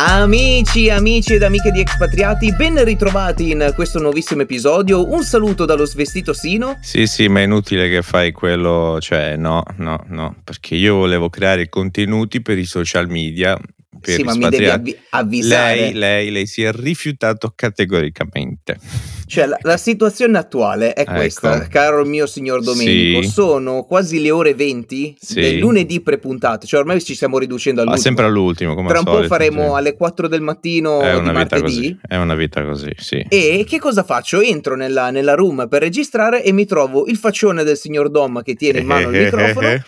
Amici, amici ed amiche di Expatriati, ben ritrovati in questo nuovissimo episodio. Un saluto dallo svestito Sino. Sì, sì, ma è inutile che fai quello, cioè no, no, no, perché io volevo creare contenuti per i social media. Per sì, ma mi devi avvi- avvisare. Lei, lei, lei si è rifiutato categoricamente. Cioè, la, la situazione attuale è questa, Ecco. caro mio signor Domenico. Sì. Sono quasi le ore 20 Sì. del lunedì prepuntate, cioè ormai ci stiamo riducendo Ah, all'ultimo. sempre all'ultimo, come Tra un po' solito, faremo sì. alle 4 del mattino È di una vita martedì. così, è una vita così, sì. E che cosa faccio? Entro nella, nella room per registrare e mi trovo il faccione del signor Dom che tiene in mano il microfono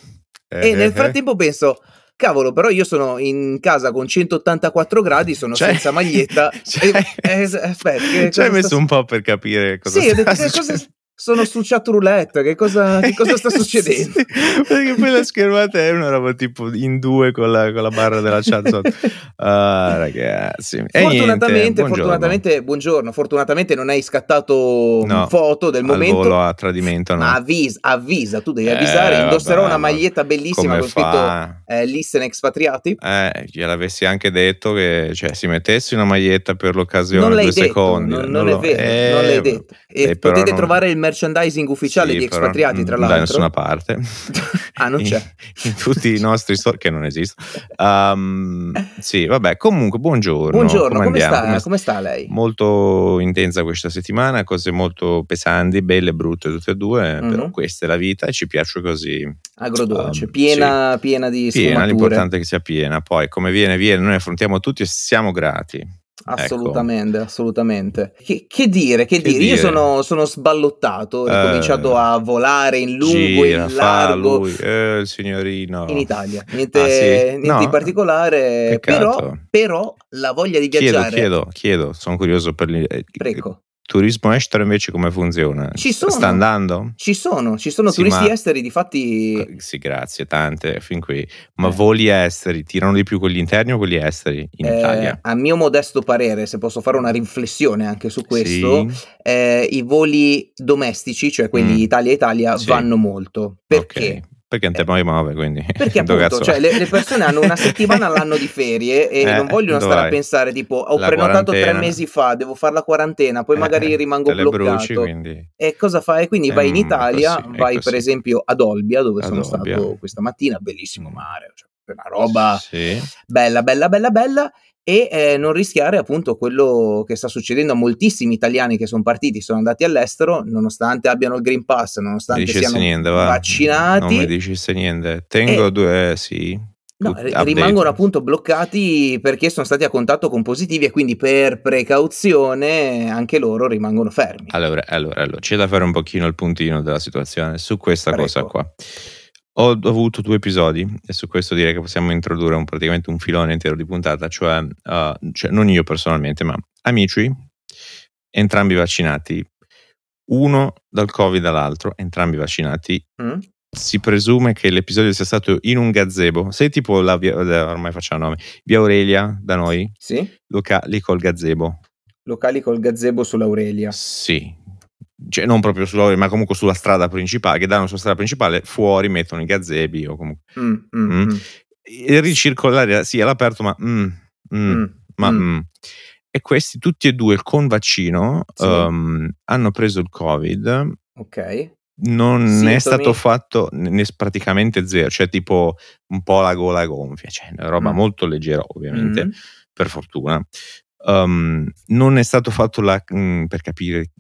e nel frattempo penso, cavolo, però io sono in casa con 184 gradi, sono Cioè- senza maglietta. cioè- e- eh, aspetta, Ci hai cosa messo sta- un po' per capire cosa Sì, detto, sta cosa- succedendo. sono su chat roulette, che cosa, che cosa sta succedendo? Sì, perché poi la schermata è una roba tipo in due con la, con la barra della chat sotto. Ah, ragazzi. E Fortunatamente, niente, buongiorno. fortunatamente, buongiorno, fortunatamente non hai scattato No, foto del momento. volo a tradimento, no. Ma avvisa, avvisa, tu devi Eh, avvisare, indosserò vabbè, una ma maglietta bellissima con scritto fa? Eh, Listen Expatriati. Eh, gliel'avessi anche detto che cioè, si mettessi una maglietta per l'occasione Non l'hai due detto, secondi. non, non è lo- vero, eh, non l'hai detto. E eh, potete non- trovare il merchandising ufficiale Sì, di Expatriati, tra non Da l'altro. nessuna parte. ah, non c'è. In, in tutti i nostri store che non esistono. Um, sì, vabbè, comunque buongiorno. Buongiorno, come, andiamo? sta, Come come sta lei? Molto intensa questa settimana, cose molto pesanti, belle e brutte tutte e due, Mhm. però questa è la vita e ci piace così. Agrodolce, Um, piena, piena di Piena, l'importante è che sia piena. Poi come viene, viene, noi affrontiamo tutti e siamo grati. Assolutamente, assolutamente. Che, che dire, che, Che dire? Io dire? sono, sono sballottato, ho Eh, cominciato a volare in lungo Gira, in fa largo lui, eh, il signorino. in Italia. Niente, Ah, sì? niente No? di particolare, però, però la voglia di Chiedo, viaggiare. chiedo, chiedo, sono curioso per il eh, Prego. Turismo estero invece come funziona? Ci sono. Sta andando? Ci sono, ci sono Sì, turisti ma- esteri, difatti Sì, grazie, tante fin qui. Ma Eh. voli esteri tirano di più quelli interni o quelli esteri in eh, Italia? a mio modesto parere, se posso fare una riflessione anche su questo, Sì? eh, i voli domestici, cioè quelli Mm. Italia-Italia, Sì. vanno molto. Perché? Ok. Perché non te muovi muove, quindi. Perché appunto, cioè, le, le persone hanno una settimana all'anno di ferie e Eh, non vogliono dove stare a pensare tipo ho La prenotato tre quarantena. mesi fa, devo fare la quarantena, poi Eh, magari eh, rimango le bruci, bloccato. quindi. E cosa fai? Quindi vai in Ehm, Italia, così, è vai per esempio ad Olbia, dove Ad sono Olbia. stato questa mattina, bellissimo mare, cioè, una roba Sì. bella, bella, bella, bella. E eh, non rischiare appunto quello che sta succedendo a moltissimi italiani che sono partiti, sono andati all'estero, nonostante abbiano il Green Pass, nonostante siano niente, va. vaccinati. Non mi dicesse niente. Tengo E- due, sì. No, rimangono appunto bloccati perché sono stati a contatto con positivi e quindi per precauzione anche loro rimangono fermi. Allora, allora, allora, c'è da fare un pochino il puntino della situazione su questa Prego. cosa qua. Ho avuto due episodi e su questo direi che possiamo introdurre un- praticamente un filone intero di puntata, cioè, uh, cioè non io personalmente, ma amici, entrambi vaccinati, uno dal Covid all'altro, entrambi vaccinati. Mm? Si presume che l'episodio sia stato in un gazebo, sei tipo la via, ormai facciamo nomi, via Aurelia da noi, Sì? locali col gazebo. Locali col gazebo sull'Aurelia. Sì, cioè non proprio sulla, ma comunque sulla strada principale, che danno sulla strada principale, fuori mettono i gazebi o comunque. Mm, mm, Mm. mm, Il ricircolare, sì, all'aperto, ma... mm, mm, ma. E questi tutti e due con vaccino Sì. ehm, hanno preso il Covid, Ok. non Sintomi? è stato fatto ne- praticamente zero, cioè tipo un po' la gola gonfia, cioè una roba molto leggera ovviamente, per fortuna. Um, non è stato fatto la, mm, per capire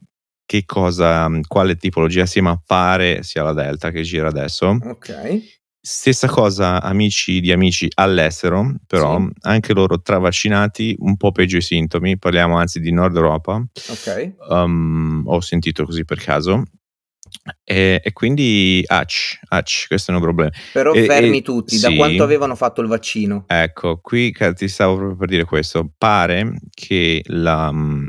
che cosa, mm, quale tipologia sia, ma pare sia la Delta che gira adesso. Ok. Stessa cosa amici di amici all'estero, però Sì. anche loro travaccinati, un po' peggio i sintomi, parliamo anzi di Nord Europa, Ok. um, ho sentito così per caso. E, e quindi, ac, ac, questo è un problema. Però E- fermi e- tutti, da sì. quanto avevano fatto il vaccino? Ecco, qui ti stavo proprio per dire questo. Pare che la, mm,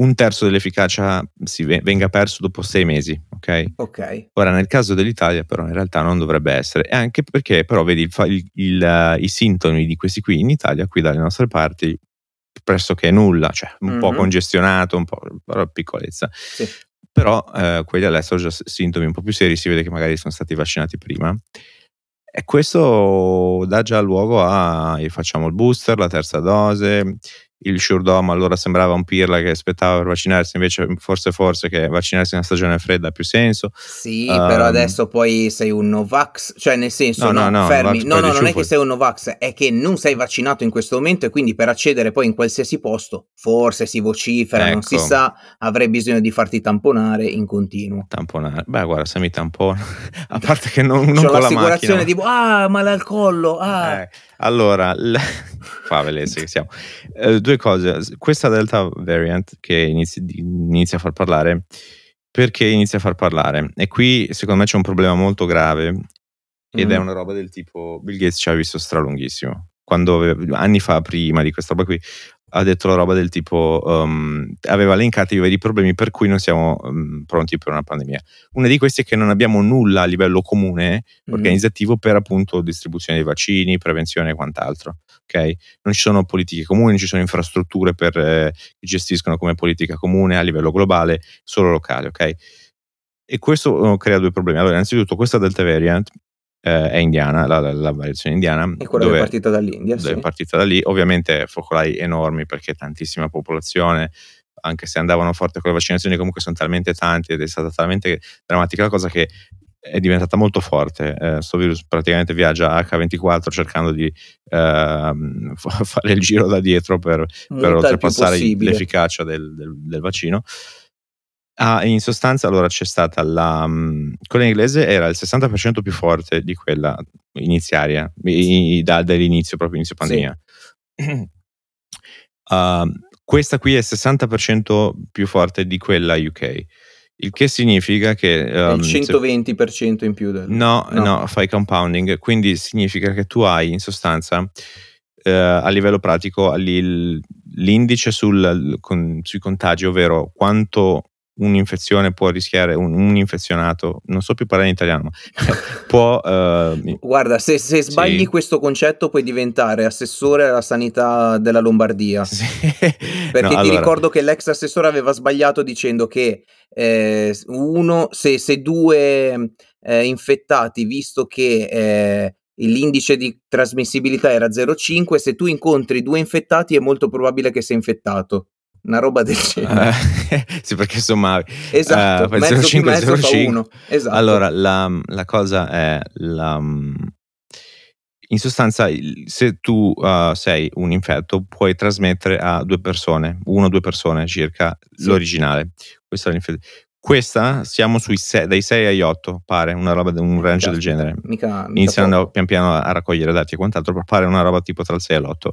un terzo dell'efficacia si ve- venga perso dopo sei mesi, ok? Ok. Ora, nel caso dell'Italia, però, in realtà non dovrebbe essere, e anche perché, però, vedi, il il- il, eh, i sintomi di questi qui in Italia, qui dalle nostre parti, pressoché nulla, cioè un po' Mhm. congestionato, un po' però piccolezza. Sì. Però eh, quelli all'estero già sintomi un po' più seri, si vede che magari sono stati vaccinati prima. E questo dà già luogo a facciamo il booster, la terza dose, il Shurdom allora sembrava un pirla che aspettava per vaccinarsi, invece forse forse che vaccinarsi in una stagione fredda ha più senso. Sì, um, però adesso poi sei un Novax, cioè nel senso, no, no, no fermi, no, no, non è che sei un Novax, è che non sei vaccinato in questo momento e quindi per accedere poi in qualsiasi posto, forse si vocifera, ecco. non si ecco. sa, avrei bisogno di farti tamponare in continuo. Tamponare? Beh, guarda, se mi tampono, a parte che non, non C'ho con l'assicurazione tipo, ah, male al collo, ah. Eh, allora, l- favelese che siamo. Uh, due cose. Questa Delta variant che inizia, inizia, a far parlare, perché inizia a far parlare? E qui secondo me c'è un problema molto grave ed mm. è una roba del tipo Bill Gates ci ha visto stralunghissimo. Quando anni fa, prima di questa roba qui, ha detto la roba del tipo um, aveva elencato i veri problemi per cui non siamo um, pronti per una pandemia. Uno di questi è che non abbiamo nulla a livello comune mm. organizzativo per appunto distribuzione dei vaccini, prevenzione e quant'altro. Okay? Non ci sono politiche comuni, non ci sono infrastrutture per, eh, che gestiscono come politica comune a livello globale, solo locale. Okay? E questo uh, crea due problemi. Allora, innanzitutto, questa Delta variant eh, è indiana, la, la, la, variazione indiana. E quella dove, è partita dall'India. Dove sì. è partita da lì, ovviamente focolai enormi perché tantissima popolazione, anche se andavano forte con le vaccinazioni, comunque sono talmente tanti ed è stata talmente drammatica la cosa che è diventata molto forte. Eh, sto virus praticamente viaggia H24 cercando di eh, fare il giro da dietro per, per oltrepassare l'efficacia del, del, del vaccino. Ah, in sostanza, allora c'è stata la. Um, quella inglese era il 60% più forte di quella iniziaria, i, da, dall'inizio, proprio inizio pandemia. Sì. Uh, questa qui è il 60% più forte di quella UK. Il che significa che. Um, il 120% se, in più del. No, no, no, fai compounding. Quindi significa che tu hai in sostanza. Uh, a livello pratico l'indice sul, con, sui contagi, ovvero quanto un'infezione può rischiare, un, un, infezionato, non so più parlare in italiano, ma può... Uh, Guarda, se, se sbagli sì. questo concetto puoi diventare assessore alla sanità della Lombardia. Sì. Perché no, ti allora... ricordo che l'ex assessore aveva sbagliato dicendo che eh, uno, se, se due eh, infettati, visto che... Eh, l'indice di trasmissibilità era 0,5, se tu incontri due infettati è molto probabile che sei infettato una roba del genere. Uh, sì, perché insomma... Esatto, uh, mezzo 05, mezzo 05. Esatto. Allora, la, la, cosa è... La, in sostanza, se tu uh, sei un infetto, puoi trasmettere a due persone, uno o due persone circa, sì. l'originale. Questa, Questa siamo sui sei, dai 6 agli 8, pare, una roba, un range del genere. Mica, mica Iniziando pian piano a raccogliere dati e quant'altro, pare una roba tipo tra il 6 e l'8.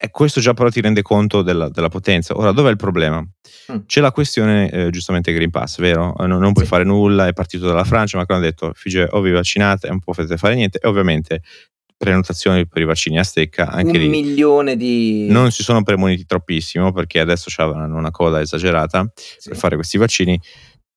E questo già però ti rende conto della, della potenza. Ora, dov'è il problema? Mm. C'è la questione, eh, giustamente, Green Pass, vero? Eh, non, non puoi sì. fare nulla, è partito dalla Francia, ma quando ha detto, figlie, o vi vaccinate, non potete fare niente, e ovviamente prenotazioni per i vaccini a stecca. Anche un lì, milione di... Non si sono premuniti troppissimo, perché adesso c'hanno una coda esagerata sì. per fare questi vaccini.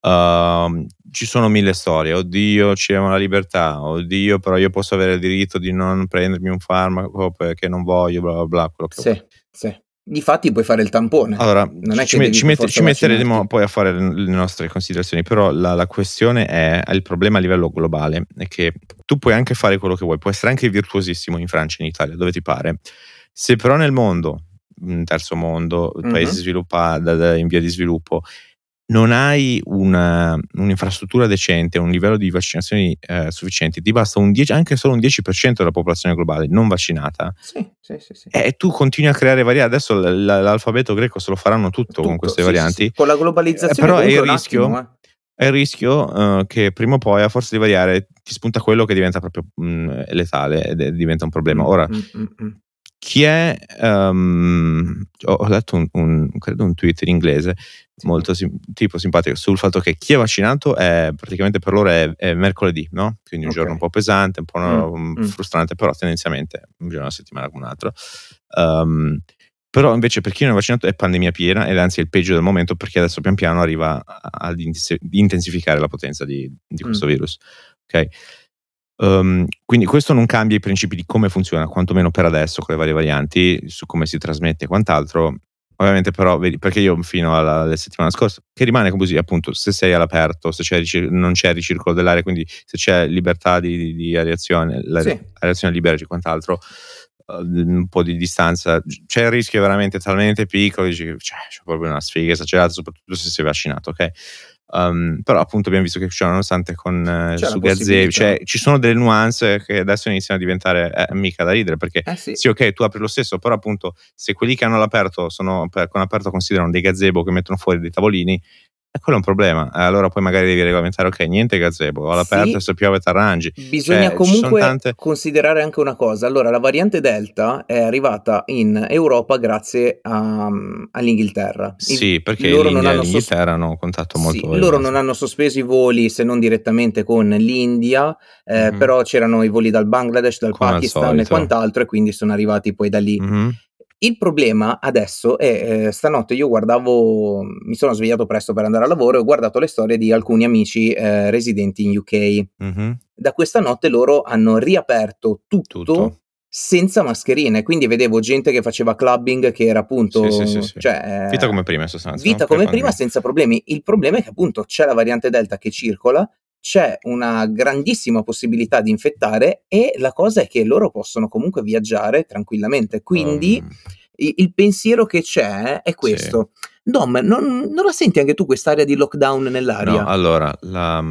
Uh, ci sono mille storie, oddio ci la libertà, oddio però io posso avere il diritto di non prendermi un farmaco perché non voglio, bla bla bla. Quello che sì, vuoi. sì. Difatti puoi fare il tampone. Allora, ci, me, ci, met- ci metteremo poi a fare le nostre considerazioni, però la, la, questione è, il problema a livello globale, è che tu puoi anche fare quello che vuoi, puoi essere anche virtuosissimo in Francia, in Italia, dove ti pare. Se però nel mondo, in terzo mondo, paesi mm-hmm. sviluppati, in via di sviluppo, non hai una, un'infrastruttura decente, un livello di vaccinazioni eh, sufficienti, ti basta un 10, anche solo un 10% della popolazione globale non vaccinata. Sì, sì, sì, sì. E tu continui a creare varianti. Adesso l'alfabeto greco se lo faranno tutto, tutto con queste varianti. Con la globalizzazione. Eh, però è il rischio. Attimo, eh. È il rischio uh, che prima o poi, a forza di variare, ti spunta quello che diventa proprio mh, mm, letale ed diventa un problema. Ora, mm-hmm chi è um, ho letto un, un, credo un tweet in inglese molto sim, tipo simpatico sul fatto che chi è vaccinato è praticamente per loro è, è mercoledì no? quindi un okay. giorno un po' pesante un po' mm, mm. frustrante però tendenzialmente un giorno alla settimana come un altro um, però invece per chi non è vaccinato è pandemia piena ed anzi è il peggio del momento perché adesso pian piano arriva ad intensificare la potenza di, di questo mm. virus ok Um, quindi questo non cambia i principi di come funziona, quantomeno per adesso con le varie varianti, su come si trasmette e quant'altro, ovviamente però, vedi, perché io fino alla settimana scorsa, che rimane così appunto, se sei all'aperto, se c'è, non c'è ricircolo dell'aria, quindi se c'è libertà di, di areazione, sì. areazione libera e quant'altro, uh, un po' di distanza, c'è il rischio veramente talmente piccolo, dici, cioè, c'è proprio una sfiga esagerata, soprattutto se sei vaccinato, ok? Um, però appunto abbiamo visto che c'è nonostante con uh, su Gazzebi cioè, ci sono delle nuance che adesso iniziano a diventare eh, mica da ridere perché eh sì. sì. ok tu apri lo stesso però appunto se quelli che hanno l'aperto sono con aperto considerano dei gazebo che mettono fuori dei tavolini e quello è un problema. Allora poi magari devi regolamentare, ok, niente gazebo, all'aperto sì, se piove t'arrangi. Bisogna cioè, comunque tante... considerare anche una cosa. Allora, la variante Delta è arrivata in Europa grazie a, all'Inghilterra. Sì, perché loro non hanno l'Inghilterra sos- hanno contatto molto. Sì, loro non hanno sospeso i voli se non direttamente con l'India, eh, mm-hmm. però c'erano i voli dal Bangladesh, dal Come Pakistan e quant'altro e quindi sono arrivati poi da lì. Mm-hmm. Il problema adesso è, eh, stanotte io guardavo, mi sono svegliato presto per andare a lavoro e ho guardato le storie di alcuni amici eh, residenti in UK. Mm-hmm. Da questa notte loro hanno riaperto tutto, tutto, senza mascherine, quindi vedevo gente che faceva clubbing che era appunto... Sì, sì, sì, cioè, vita come prima in sostanza. Vita come prima senza problemi. Il problema è che appunto c'è la variante Delta che circola, c'è una grandissima possibilità di infettare e la cosa è che loro possono comunque viaggiare tranquillamente. Quindi um, il, il, pensiero che c'è è questo. Sì. Dom, non, non, la senti anche tu quest'area di lockdown nell'aria? No, allora, la,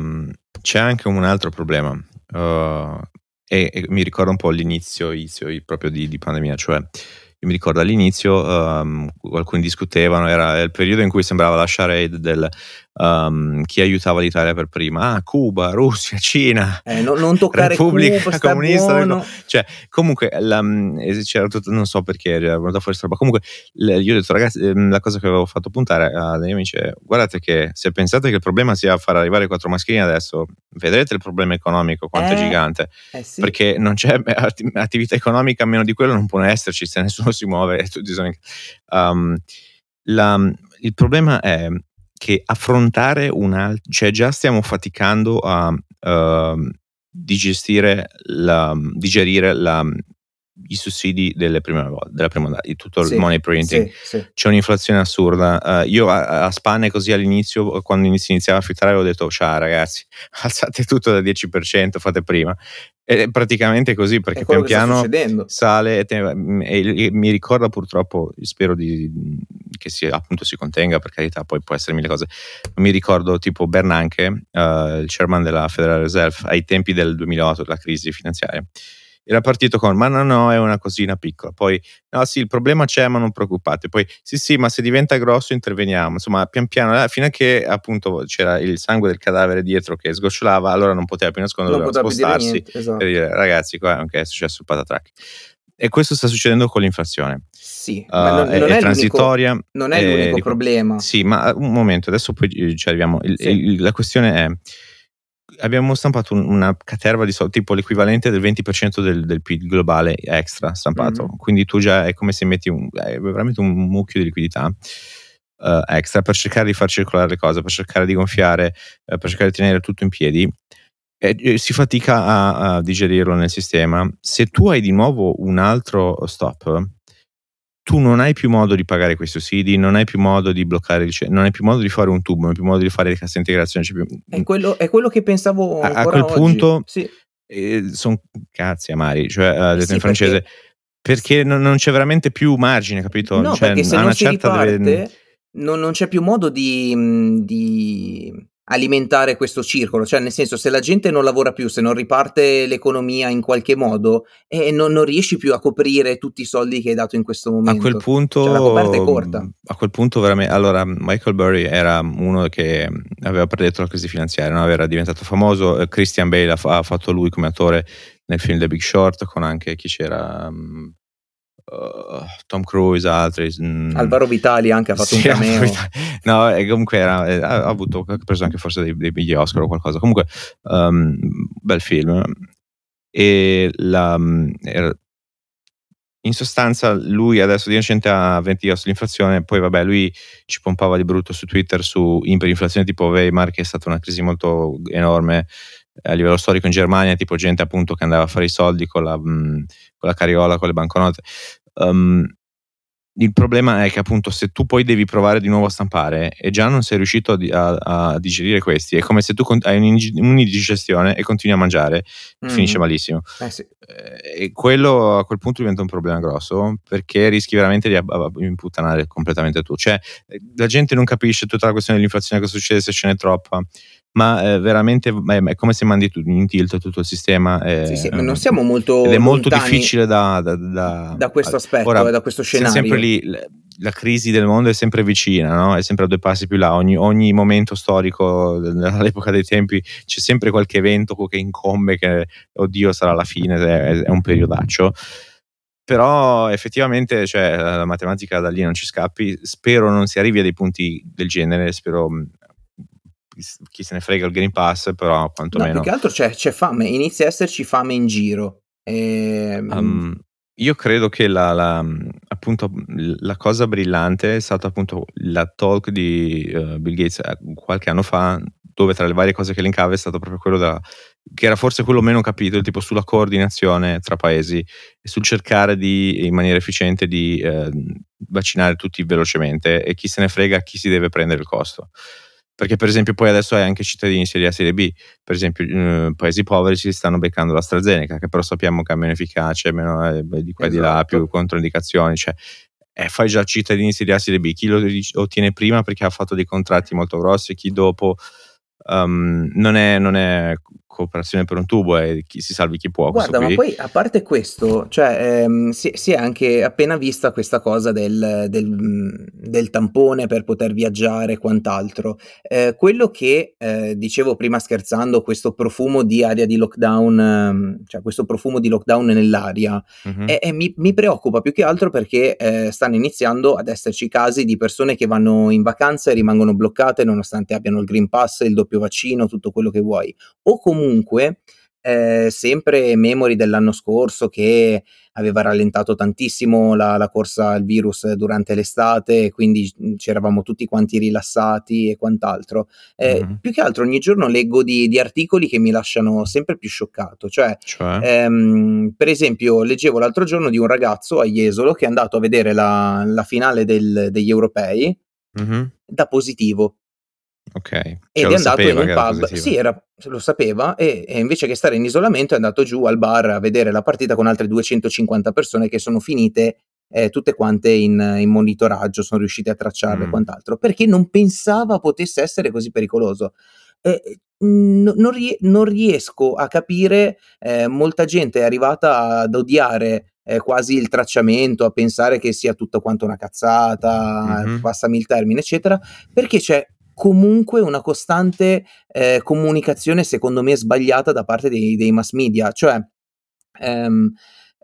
c'è anche un altro problema. Uh, e, e, mi ricordo un po' l'inizio, inizio proprio di, di pandemia, cioè io mi ricordo all'inizio um, alcuni discutevano, era il periodo in cui sembrava lasciare del um, chi aiutava l'Italia per prima, ah, Cuba, Russia, Cina, eh, no, non toccare Repubblica Cuba, Comunista, buono. cioè comunque la, mm, c'era tutto, non so perché era venuta fuori questa roba, comunque io ho detto ragazzi ehm, la cosa che avevo fatto puntare a degli amici è guardate che se pensate che il problema sia far arrivare quattro mascherine adesso, vedrete il problema economico quanto eh, è gigante, eh sì. perché non c'è attività economica a meno di quello non può esserci se nessuno si muove. Tutti sono... um, la, il problema è che affrontare una... cioè già stiamo faticando a uh, digestire la, digerire la, i sussidi delle prime, della prima ondata, di tutto sì, il money printing. Sì, sì. C'è un'inflazione assurda. Uh, io a, a Spane così all'inizio, quando si iniziava a affittare, avevo detto, ciao ragazzi, alzate tutto del 10%, fate prima. È praticamente così perché pian piano sale e, e, mi ricorda purtroppo, spero di, che si, appunto si contenga per carità, poi può essere mille cose. Mi ricordo tipo Bernanke, uh, il chairman della Federal Reserve, ai tempi del 2008, della crisi finanziaria era partito con ma no no è una cosina piccola poi no sì il problema c'è ma non preoccupate poi sì sì ma se diventa grosso interveniamo insomma pian piano eh, fino a che appunto c'era il sangue del cadavere dietro che sgocciolava allora non poteva più nascondere doveva spostarsi niente, esatto. per dire ragazzi qua anche è successo il patatrack e questo sta succedendo con l'inflazione. Sì, uh, ma non, non è, è, transitoria. Non è l'unico è, problema. Sì, ma un momento, adesso poi ci arriviamo. Il, sì. il, la questione è abbiamo stampato una caterva di soldi, tipo l'equivalente del 20% del, del PIL globale extra stampato. Mm-hmm. Quindi tu già è come se metti un, veramente un mucchio di liquidità uh, extra per cercare di far circolare le cose, per cercare di gonfiare, uh, per cercare di tenere tutto in piedi. E, e si fatica a, a digerirlo nel sistema. Se tu hai di nuovo un altro stop, tu non hai più modo di pagare quei sussidi, non hai più modo di bloccare il non hai più modo di fare un tubo, non hai più modo di fare le casse integrazione. Più... È, quello, è, quello, che pensavo. A, a quel oggi. punto sì. eh, sono cazzi amari, cioè uh, detto sì, in francese, perché, perché non, non, c'è veramente più margine, capito? No, cioè, perché se non si riparte, deve... non, non, c'è più modo di, di alimentare questo circolo, cioè nel senso se la gente non lavora più, se non riparte l'economia in qualche modo eh, non, non, riesci più a coprire tutti i soldi che hai dato in questo momento. A quel punto, cioè, la coperta è corta. A quel punto veramente, allora Michael Burry era uno che aveva predetto la crisi finanziaria, no? era diventato famoso, eh, Christian Bale ha, ha, fatto lui come attore nel film The Big Short con anche chi c'era... Um, Uh, Tom Cruise, altri. Mm. Alvaro Vitali anche ha fatto sì, un cameo. No, e comunque era, eh, ha avuto, ha preso anche forse dei, dei bigli Oscar o qualcosa. Comunque, um, bel film. E la, mm, era, in sostanza lui adesso di recente ha 20 euro sull'inflazione, poi vabbè lui ci pompava di brutto su Twitter su iperinflazione tipo Weimar che è stata una crisi molto enorme a livello storico in Germania, tipo gente appunto che andava a fare i soldi con la, mh, con la carriola, con le banconote. Um, il problema è che appunto se tu poi devi provare di nuovo a stampare e già non sei riuscito a, a, a digerire questi, è come se tu hai un'indigestione e continui a mangiare, mm. finisce malissimo. Eh sì. Eh, e quello a quel punto diventa un problema grosso perché rischi veramente di imputtanare completamente tu. Cioè, la gente non capisce tutta la questione dell'inflazione, cosa succede se ce n'è troppa ma eh, veramente è, è, come se mandi in tilt tutto il sistema. Eh, sì, sì, ma non siamo molto. Ed è molto difficile da, da, da, da questo aspetto, ora, da questo scenario. Sempre lì, la crisi del mondo è sempre vicina, no? è sempre a due passi più là. Ogni, ogni momento storico, all'epoca dei tempi, c'è sempre qualche evento che incombe, che oddio sarà la fine, è, è un periodaccio però effettivamente cioè, la matematica da lì non ci scappi spero non si arrivi a dei punti del genere spero chi se ne frega il Green Pass, però quantomeno... No, più che altro c'è, c'è fame, inizia a esserci fame in giro. E... Um, io credo che la, la, appunto, la, cosa brillante è stata appunto la talk di uh, Bill Gates eh, qualche anno fa, dove tra le varie cose che elencava è stato proprio quello da, che era forse quello meno capito, tipo sulla coordinazione tra paesi e sul cercare di, in maniera efficiente di eh, vaccinare tutti velocemente e chi se ne frega chi si deve prendere il costo perché per esempio poi adesso hai anche cittadini serie A, serie B, per esempio eh, paesi poveri si stanno beccando l'AstraZeneca, che però sappiamo che ha meno efficace, meno eh, di qua e esatto. di là, esatto. più controindicazioni, cioè eh, fai già cittadini serie A, serie B, chi lo ottiene prima perché ha fatto dei contratti molto grossi, chi dopo um, non, è, non, è, cooperazione per un tubo e chi si salvi chi può. Guarda, ma poi a parte questo, cioè, ehm, si, si, è anche appena vista questa cosa del, del, del tampone per poter viaggiare e quant'altro. Eh, quello che eh, dicevo prima scherzando, questo profumo di aria di lockdown, ehm, cioè questo profumo di lockdown nell'aria, mm-hmm. è, è, mi, mi, preoccupa più che altro perché eh, stanno iniziando ad esserci casi di persone che vanno in vacanza e rimangono bloccate nonostante abbiano il Green Pass, il doppio vaccino, tutto quello che vuoi. O comunque comunque eh, sempre memori dell'anno scorso che aveva rallentato tantissimo la, la, corsa al virus durante l'estate, quindi mhmm, ci eravamo tutti quanti rilassati e quant'altro. Eh, mm-hmm. Più che altro ogni giorno leggo di, di, articoli che mi lasciano sempre più scioccato. Cioè, cioè? Ehm, per esempio, leggevo l'altro giorno di un ragazzo a Jesolo che è andato a vedere la, la finale del, degli europei mm-hmm. da positivo. Ok. Cioè, Ed è andato in un pub, sì, era, lo sapeva, e, e, invece che stare in isolamento è andato giù al bar a vedere la partita con altre 250 persone che sono finite eh, tutte quante in, in, monitoraggio, sono riuscite a tracciarle mm. e quant'altro, perché non pensava potesse essere così pericoloso. Eh, n- non, rie- non, riesco a capire, eh, molta gente è arrivata ad odiare eh, quasi il tracciamento, a pensare che sia tutto quanto una cazzata, mm-hmm. passami il termine, eccetera, perché c'è comunque una costante eh, comunicazione, secondo me, sbagliata da parte dei, dei mass media. Cioè, ehm,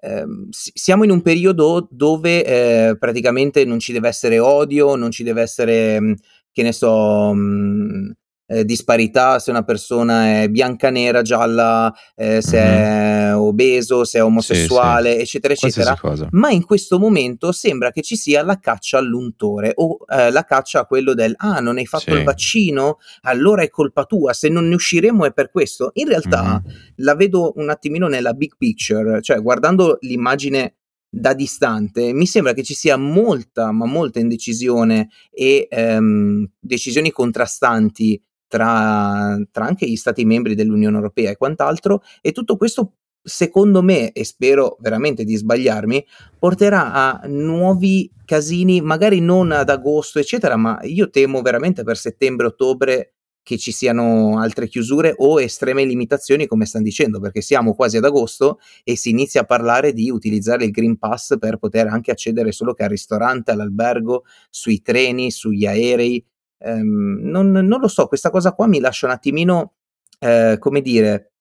ehm, siamo in un periodo dove eh, praticamente non ci deve essere odio, non ci deve essere, mm, che ne so, mh, mm, eh, disparità se una persona è bianca, nera, gialla, eh, se mm-hmm. è obeso, se è omosessuale, sì, sì. eccetera, eccetera. Ma in questo momento sembra che ci sia la caccia all'untore o eh, la caccia a quello del ah, non hai fatto sì. il vaccino, allora è colpa tua, se non ne usciremo è per questo. In realtà mm-hmm. la vedo un attimino nella big picture, cioè guardando l'immagine da distante, mi sembra che ci sia molta, ma molta indecisione e ehm, decisioni contrastanti tra, tra anche gli stati membri dell'Unione Europea e quant'altro, e tutto questo secondo me, e spero veramente di sbagliarmi, porterà a nuovi casini, magari non ad agosto, eccetera, ma io temo veramente per settembre-ottobre che ci siano altre chiusure o estreme limitazioni, come stanno dicendo, perché siamo quasi ad agosto e si inizia a parlare di utilizzare il Green Pass per poter anche accedere solo che al ristorante, all'albergo, sui treni, sugli aerei, ehm, non, non, lo so, questa cosa qua mi lascia un attimino, eh, come dire,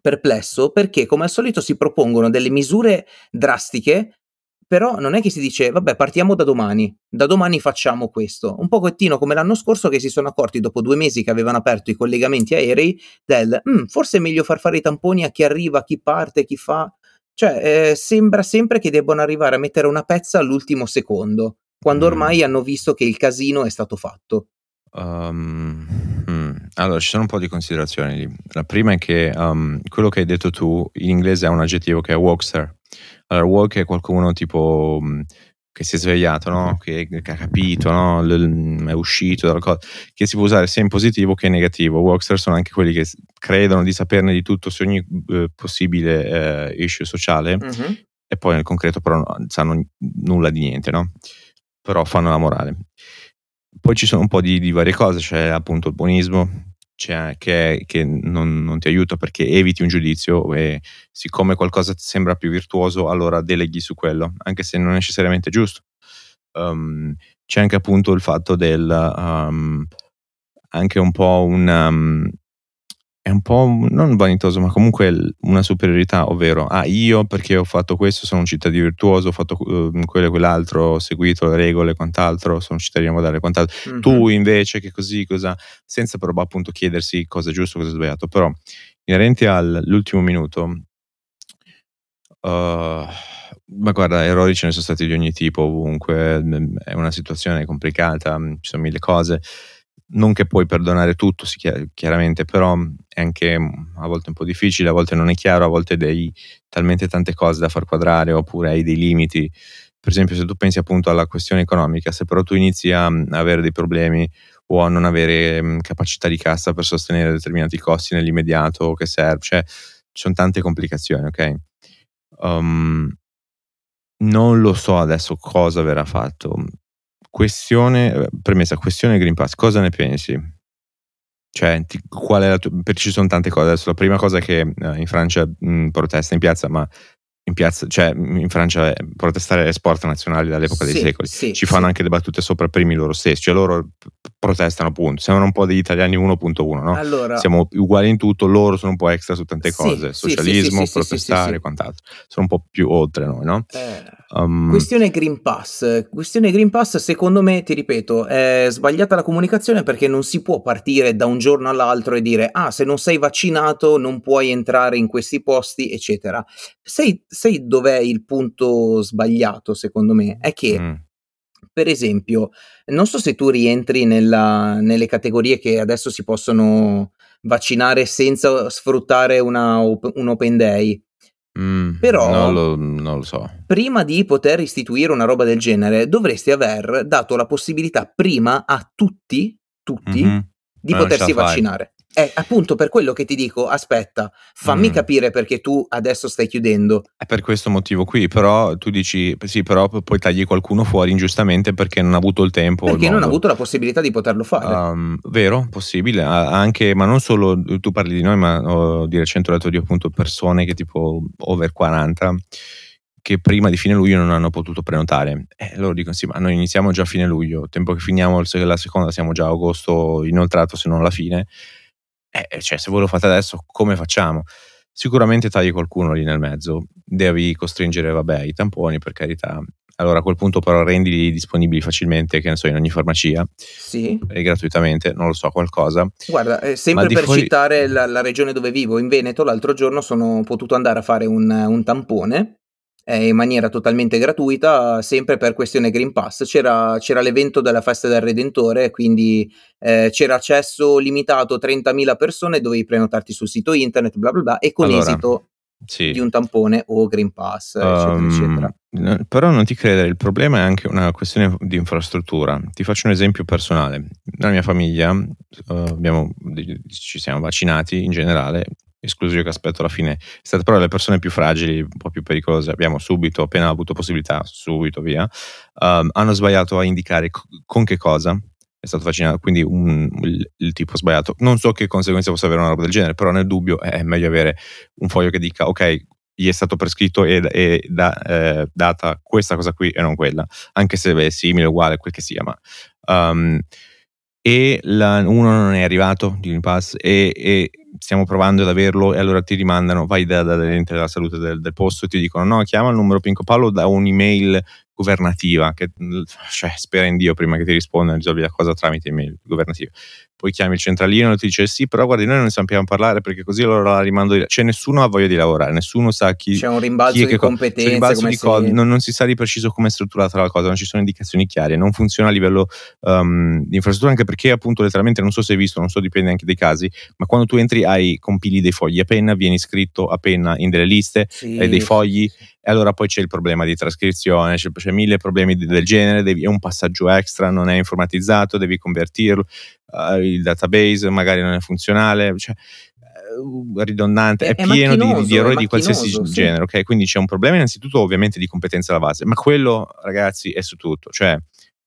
perplesso perché come al solito si propongono delle misure drastiche però non è che si dice vabbè partiamo da domani, da domani facciamo questo, un pochettino come l'anno scorso che si sono accorti dopo due mesi che avevano aperto i collegamenti aerei del mm, forse è meglio far fare i tamponi a chi arriva, chi parte, chi fa, cioè eh, sembra sempre che debbano arrivare a mettere una pezza all'ultimo secondo quando mm. ormai hanno visto che il casino è stato fatto? Um. Allora, ci sono un po' di considerazioni lì. La prima è che um, quello che hai detto tu in inglese è un aggettivo che è walkster. Allora, walk è qualcuno tipo um, che si è svegliato, no? che, che, ha capito, no? L- è uscito dalla cosa, che si può usare sia in positivo che in negativo. Workster sono anche quelli che credono di saperne di tutto su ogni eh, possibile eh, issue sociale mm-hmm. e poi nel concreto però non sanno nulla di niente, no? Però fanno la morale. Poi ci sono un po' di, di varie cose, c'è appunto il buonismo, cioè, che, che non, non, ti aiuta perché eviti un giudizio e siccome qualcosa ti sembra più virtuoso, allora deleghi su quello, anche se non è necessariamente giusto. Um, c'è anche appunto il fatto del um, anche un po' un um, è un po' non vanitoso, ma comunque una superiorità, ovvero ah, io perché ho fatto questo sono un cittadino virtuoso, ho fatto uh, quello e quell'altro, ho seguito le regole e quant'altro, sono un cittadino modale e quant'altro. Mm-hmm. Tu invece che così, cosa, senza però appunto chiedersi cosa è giusto, cosa è sbagliato. Però inerente all'ultimo minuto, uh, ma guarda, errori ce ne sono stati di ogni tipo ovunque, è una situazione complicata, ci sono mille cose non che puoi perdonare tutto, chiaramente, però è anche a volte un po' difficile, a volte non è chiaro, a volte hai talmente tante cose da far quadrare oppure hai dei limiti. Per esempio, se tu pensi appunto alla questione economica, se però tu inizi a avere dei problemi o a non avere capacità di cassa per sostenere determinati costi nell'immediato che serve, cioè ci sono tante complicazioni, ok? Um, non lo so adesso cosa verrà fatto. Questione, eh, premessa, questione Green Pass, cosa ne pensi? Cioè, ti, qual è la tua, perché ci sono tante cose. Adesso la prima cosa è che eh, in Francia mh, protesta in piazza, ma in piazza, cioè in Francia protestare è sport nazionale dall'epoca sì, dei secoli. Sì, Ci fanno sì. anche le battute sopra primi loro stessi, cioè loro protestano appunto. Sembrano un po' degli italiani 1.1, no? Allora, Siamo uguali in tutto, loro sono un po' extra su tante cose, socialismo, protestare e quant'altro. Sono un po' più oltre noi, no? Eh, um, questione Green Pass. Questione Green Pass, secondo me, ti ripeto, è sbagliata la comunicazione perché non si può partire da un giorno all'altro e dire "Ah, se non sei vaccinato non puoi entrare in questi posti", eccetera. Sei sai dov'è il punto sbagliato secondo me? È che, mm. per esempio, non so se tu rientri nella, nelle categorie che adesso si possono vaccinare senza sfruttare una, un open day. Mm, Però, non lo, non lo, so. Prima di poter istituire una roba del genere, dovresti aver dato la possibilità prima a tutti, tutti, mm-hmm. di Ma potersi vaccinare. È appunto per quello che ti dico, aspetta, fammi mm. capire perché tu adesso stai chiudendo. È per questo motivo qui, però tu dici, sì, però poi tagli qualcuno fuori ingiustamente perché non ha avuto il tempo. Perché il non ha avuto la possibilità di poterlo fare. Um, vero, possibile, anche, ma non solo tu parli di noi, ma ho di recente ho letto di appunto persone che tipo over 40 che prima di fine luglio non hanno potuto prenotare. E loro dicono: Sì, ma noi iniziamo già a fine luglio, tempo che finiamo la seconda, siamo già a agosto inoltrato, se non alla fine eh, eh, cioè, se voi lo fate adesso, come facciamo? Sicuramente tagli qualcuno lì nel mezzo, devi costringere, vabbè, i tamponi per carità. Allora a quel punto però rendili disponibili facilmente, che ne so, in ogni farmacia. Sì. E gratuitamente, non lo so, qualcosa. Guarda, eh, sempre per fuori... citare la, la, regione dove vivo, in Veneto, l'altro giorno sono potuto andare a fare un, un tampone eh, in maniera totalmente gratuita, sempre per questione Green Pass. C'era, c'era l'evento della festa del Redentore, quindi eh, c'era accesso limitato a 30.000 persone, dovevi prenotarti sul sito internet, bla bla bla, e con allora, esito sì. di un tampone o Green Pass, eccetera, um, eccetera. No, però non ti credere, il problema è anche una questione di infrastruttura. Ti faccio un esempio personale. Nella mia famiglia uh, abbiamo, ci siamo vaccinati in generale, escluso io che aspetto alla fine, state però le persone più fragili, un po' più pericolose, abbiamo subito, appena avuto possibilità, subito via, um, hanno sbagliato a indicare con che cosa. È stato vaccinato, quindi un, il, il, tipo sbagliato. Non so che conseguenze possa avere una roba del genere, però nel dubbio è meglio avere un foglio che dica, ok, gli è stato prescritto e, e da, eh, data questa cosa qui e non quella, anche se è simile, uguale, quel che sia, ma... Um, e la, uno non è arrivato di Green Pass e, e stiamo provando ad averlo e allora ti rimandano, vai dall'ente della salute del, del, posto e ti dicono no, chiama il numero Pinco Paolo da un'email governativa, che cioè, spera in Dio prima che ti risponda, risolvi la cosa tramite email governativa poi chiami il centralino e ti dice sì, però guardi, noi non sappiamo parlare perché così loro la rimando di... Cioè nessuno ha voglia di lavorare, nessuno sa chi... C'è un rimbalzo di competenze. C'è un rimbalzo di co- non, non, si sa di preciso come è strutturata la cosa, non ci sono indicazioni chiare, non funziona a livello um, di infrastruttura anche perché appunto letteralmente, non so se hai visto, non so, dipende anche dai casi, ma quando tu entri altri hai compili dei fogli a penna, vieni iscritto a penna in delle liste, sì. hai dei fogli e allora poi c'è il problema di trascrizione, c'è, c'è mille problemi del genere, devi, è un passaggio extra, non è informatizzato, devi convertirlo, uh, il database magari non è funzionale, cioè, uh, ridondante, è, è, è pieno di, di, errori di qualsiasi sì. genere, ok? Quindi c'è un problema innanzitutto ovviamente di competenza alla base, ma quello ragazzi è su tutto, cioè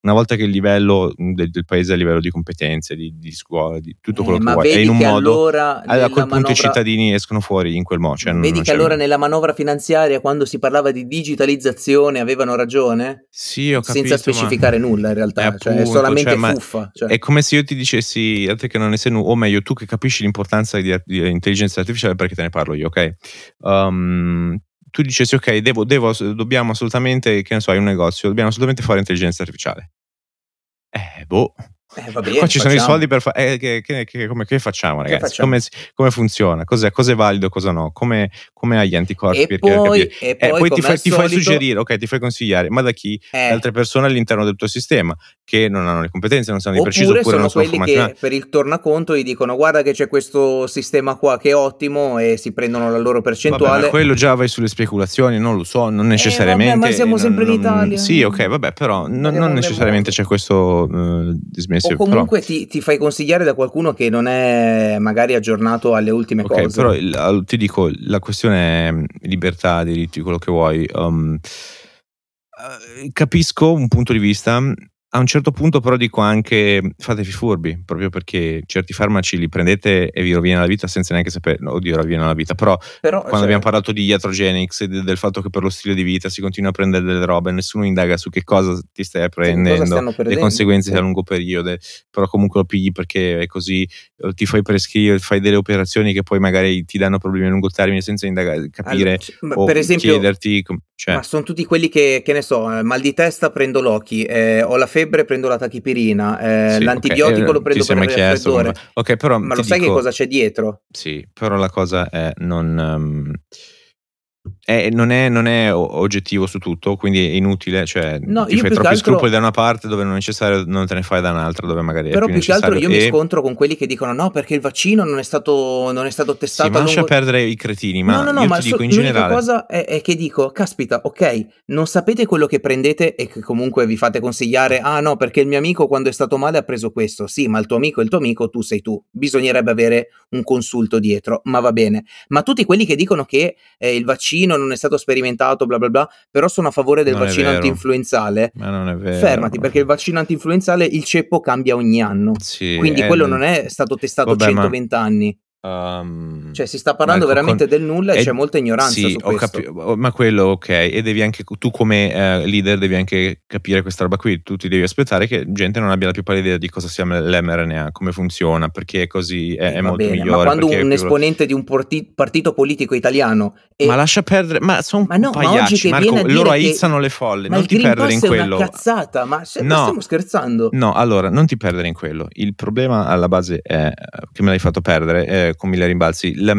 una volta che il livello del, del, paese è a livello di competenze, di, di scuola, di tutto quello eh, che vuoi, è in un modo, allora, a quel punto manovra... i cittadini escono fuori in quel modo. Cioè vedi non, che allora nella manovra finanziaria, quando si parlava di digitalizzazione, avevano ragione? Sì, ho capito. Senza specificare ma... nulla in realtà, è, cioè, appunto, è solamente cioè, fuffa. Cioè. È come se io ti dicessi, a te che non ne sei nulla, o meglio, tu che capisci l'importanza di, di intelligenza artificiale perché te ne parlo io, ok? Um, tu dicessi ok, devo, devo, dobbiamo assolutamente, che ne so, hai un negozio, dobbiamo assolutamente fare intelligenza artificiale. Eh, boh. Eh, vabbè, Qua ci facciamo. sono i soldi per fare. Eh, che, che, che, come, che facciamo, ragazzi? Facciamo? Come, come, funziona? Cos'è, cos'è valido, cosa no? Come, come hai gli anticorpi? E poi, e poi, eh, poi ti, fai, ti fai, suggerire, ok, ti fai consigliare, ma da chi? Eh. Da altre persone all'interno del tuo sistema che non hanno le competenze, non sanno di preciso, oppure sono non sono quelli che per il tornaconto gli dicono guarda che c'è questo sistema qua che è ottimo e si prendono la loro percentuale. Vabbè, quello già vai sulle speculazioni, non lo so, non necessariamente. Eh, vabbè, ma siamo sempre non, in Italia. Sì, ok, vabbè, però non, non necessariamente c'è questo uh, dismesso. O comunque però, ti ti, fai consigliare da qualcuno che non è magari aggiornato alle ultime okay, cose. Però il, ti dico, la questione è libertà, diritti, quello che vuoi. Um, capisco un punto di vista, a un certo punto però dico anche fatevi furbi, proprio perché certi farmaci li prendete e vi rovina la vita senza neanche sapere, no, oddio rovina la vita, però, però quando cioè... abbiamo parlato di iatrogenics e de- del fatto che per lo stile di vita si continua a prendere delle robe, nessuno indaga su che cosa ti stai prendendo, le conseguenze sì. a lungo periodo, però comunque lo pigli perché è così, ti fai prescrivere, fai delle operazioni che poi magari ti danno problemi a lungo termine senza indagare, capire allora, o per esempio, chiederti... Cioè... Ma sono tutti quelli che, che ne so, eh, mal di testa prendo l'occhi, eh, ho la febbre prendo la tachipirina, eh, sì, l'antibiotico okay. lo prendo per il raffreddore. Ok, però ma lo sai dico, che cosa c'è dietro? Sì, però la cosa è non... Um, è, non, è, non, è, oggettivo su tutto, quindi è inutile, cioè no, ti fai troppi altro... scrupoli da una parte dove non è necessario, non te ne fai da un'altra dove magari Però più, più che altro io e... mi scontro con quelli che dicono no perché il vaccino non è stato, non è stato testato. Sì, ma lascia lungo... perdere i cretini, ma no, no, no, io ma ti so, dico in generale. La cosa è, è, che dico, caspita, ok, non sapete quello che prendete e che comunque vi fate consigliare, ah no perché il mio amico quando è stato male ha preso questo, sì ma il tuo amico è il tuo amico, tu sei tu, bisognerebbe avere un consulto dietro, ma va bene. Ma tutti quelli che dicono che eh, il vaccino non è stato sperimentato bla bla bla, però sono a favore del non vaccino anti-influenzale. Ma non è vero. Fermati, perché il vaccino anti-influenzale il ceppo cambia ogni anno. Sì, Quindi quello non è stato testato Vabbè, 120 ma... anni. Um, cioè si sta parlando ecco, veramente con, del nulla e c'è molta ignoranza sì, su capi- ma quello ok e devi anche tu come uh, leader devi anche capire questa roba qui tu ti devi aspettare che gente non abbia la più pallida idea di cosa sia l'mRNA come funziona perché è così è, è molto bene, migliore ma quando un esponente di un porti- partito politico italiano e... ma lascia perdere ma sono ma no, pagliacci ma Marco loro aizzano le folle non ti perdere in quello una cazzata ma se no, stiamo scherzando. No allora non ti perdere in quello il problema alla base è che me l'hai fatto perdere è con mille rimbalzi. La,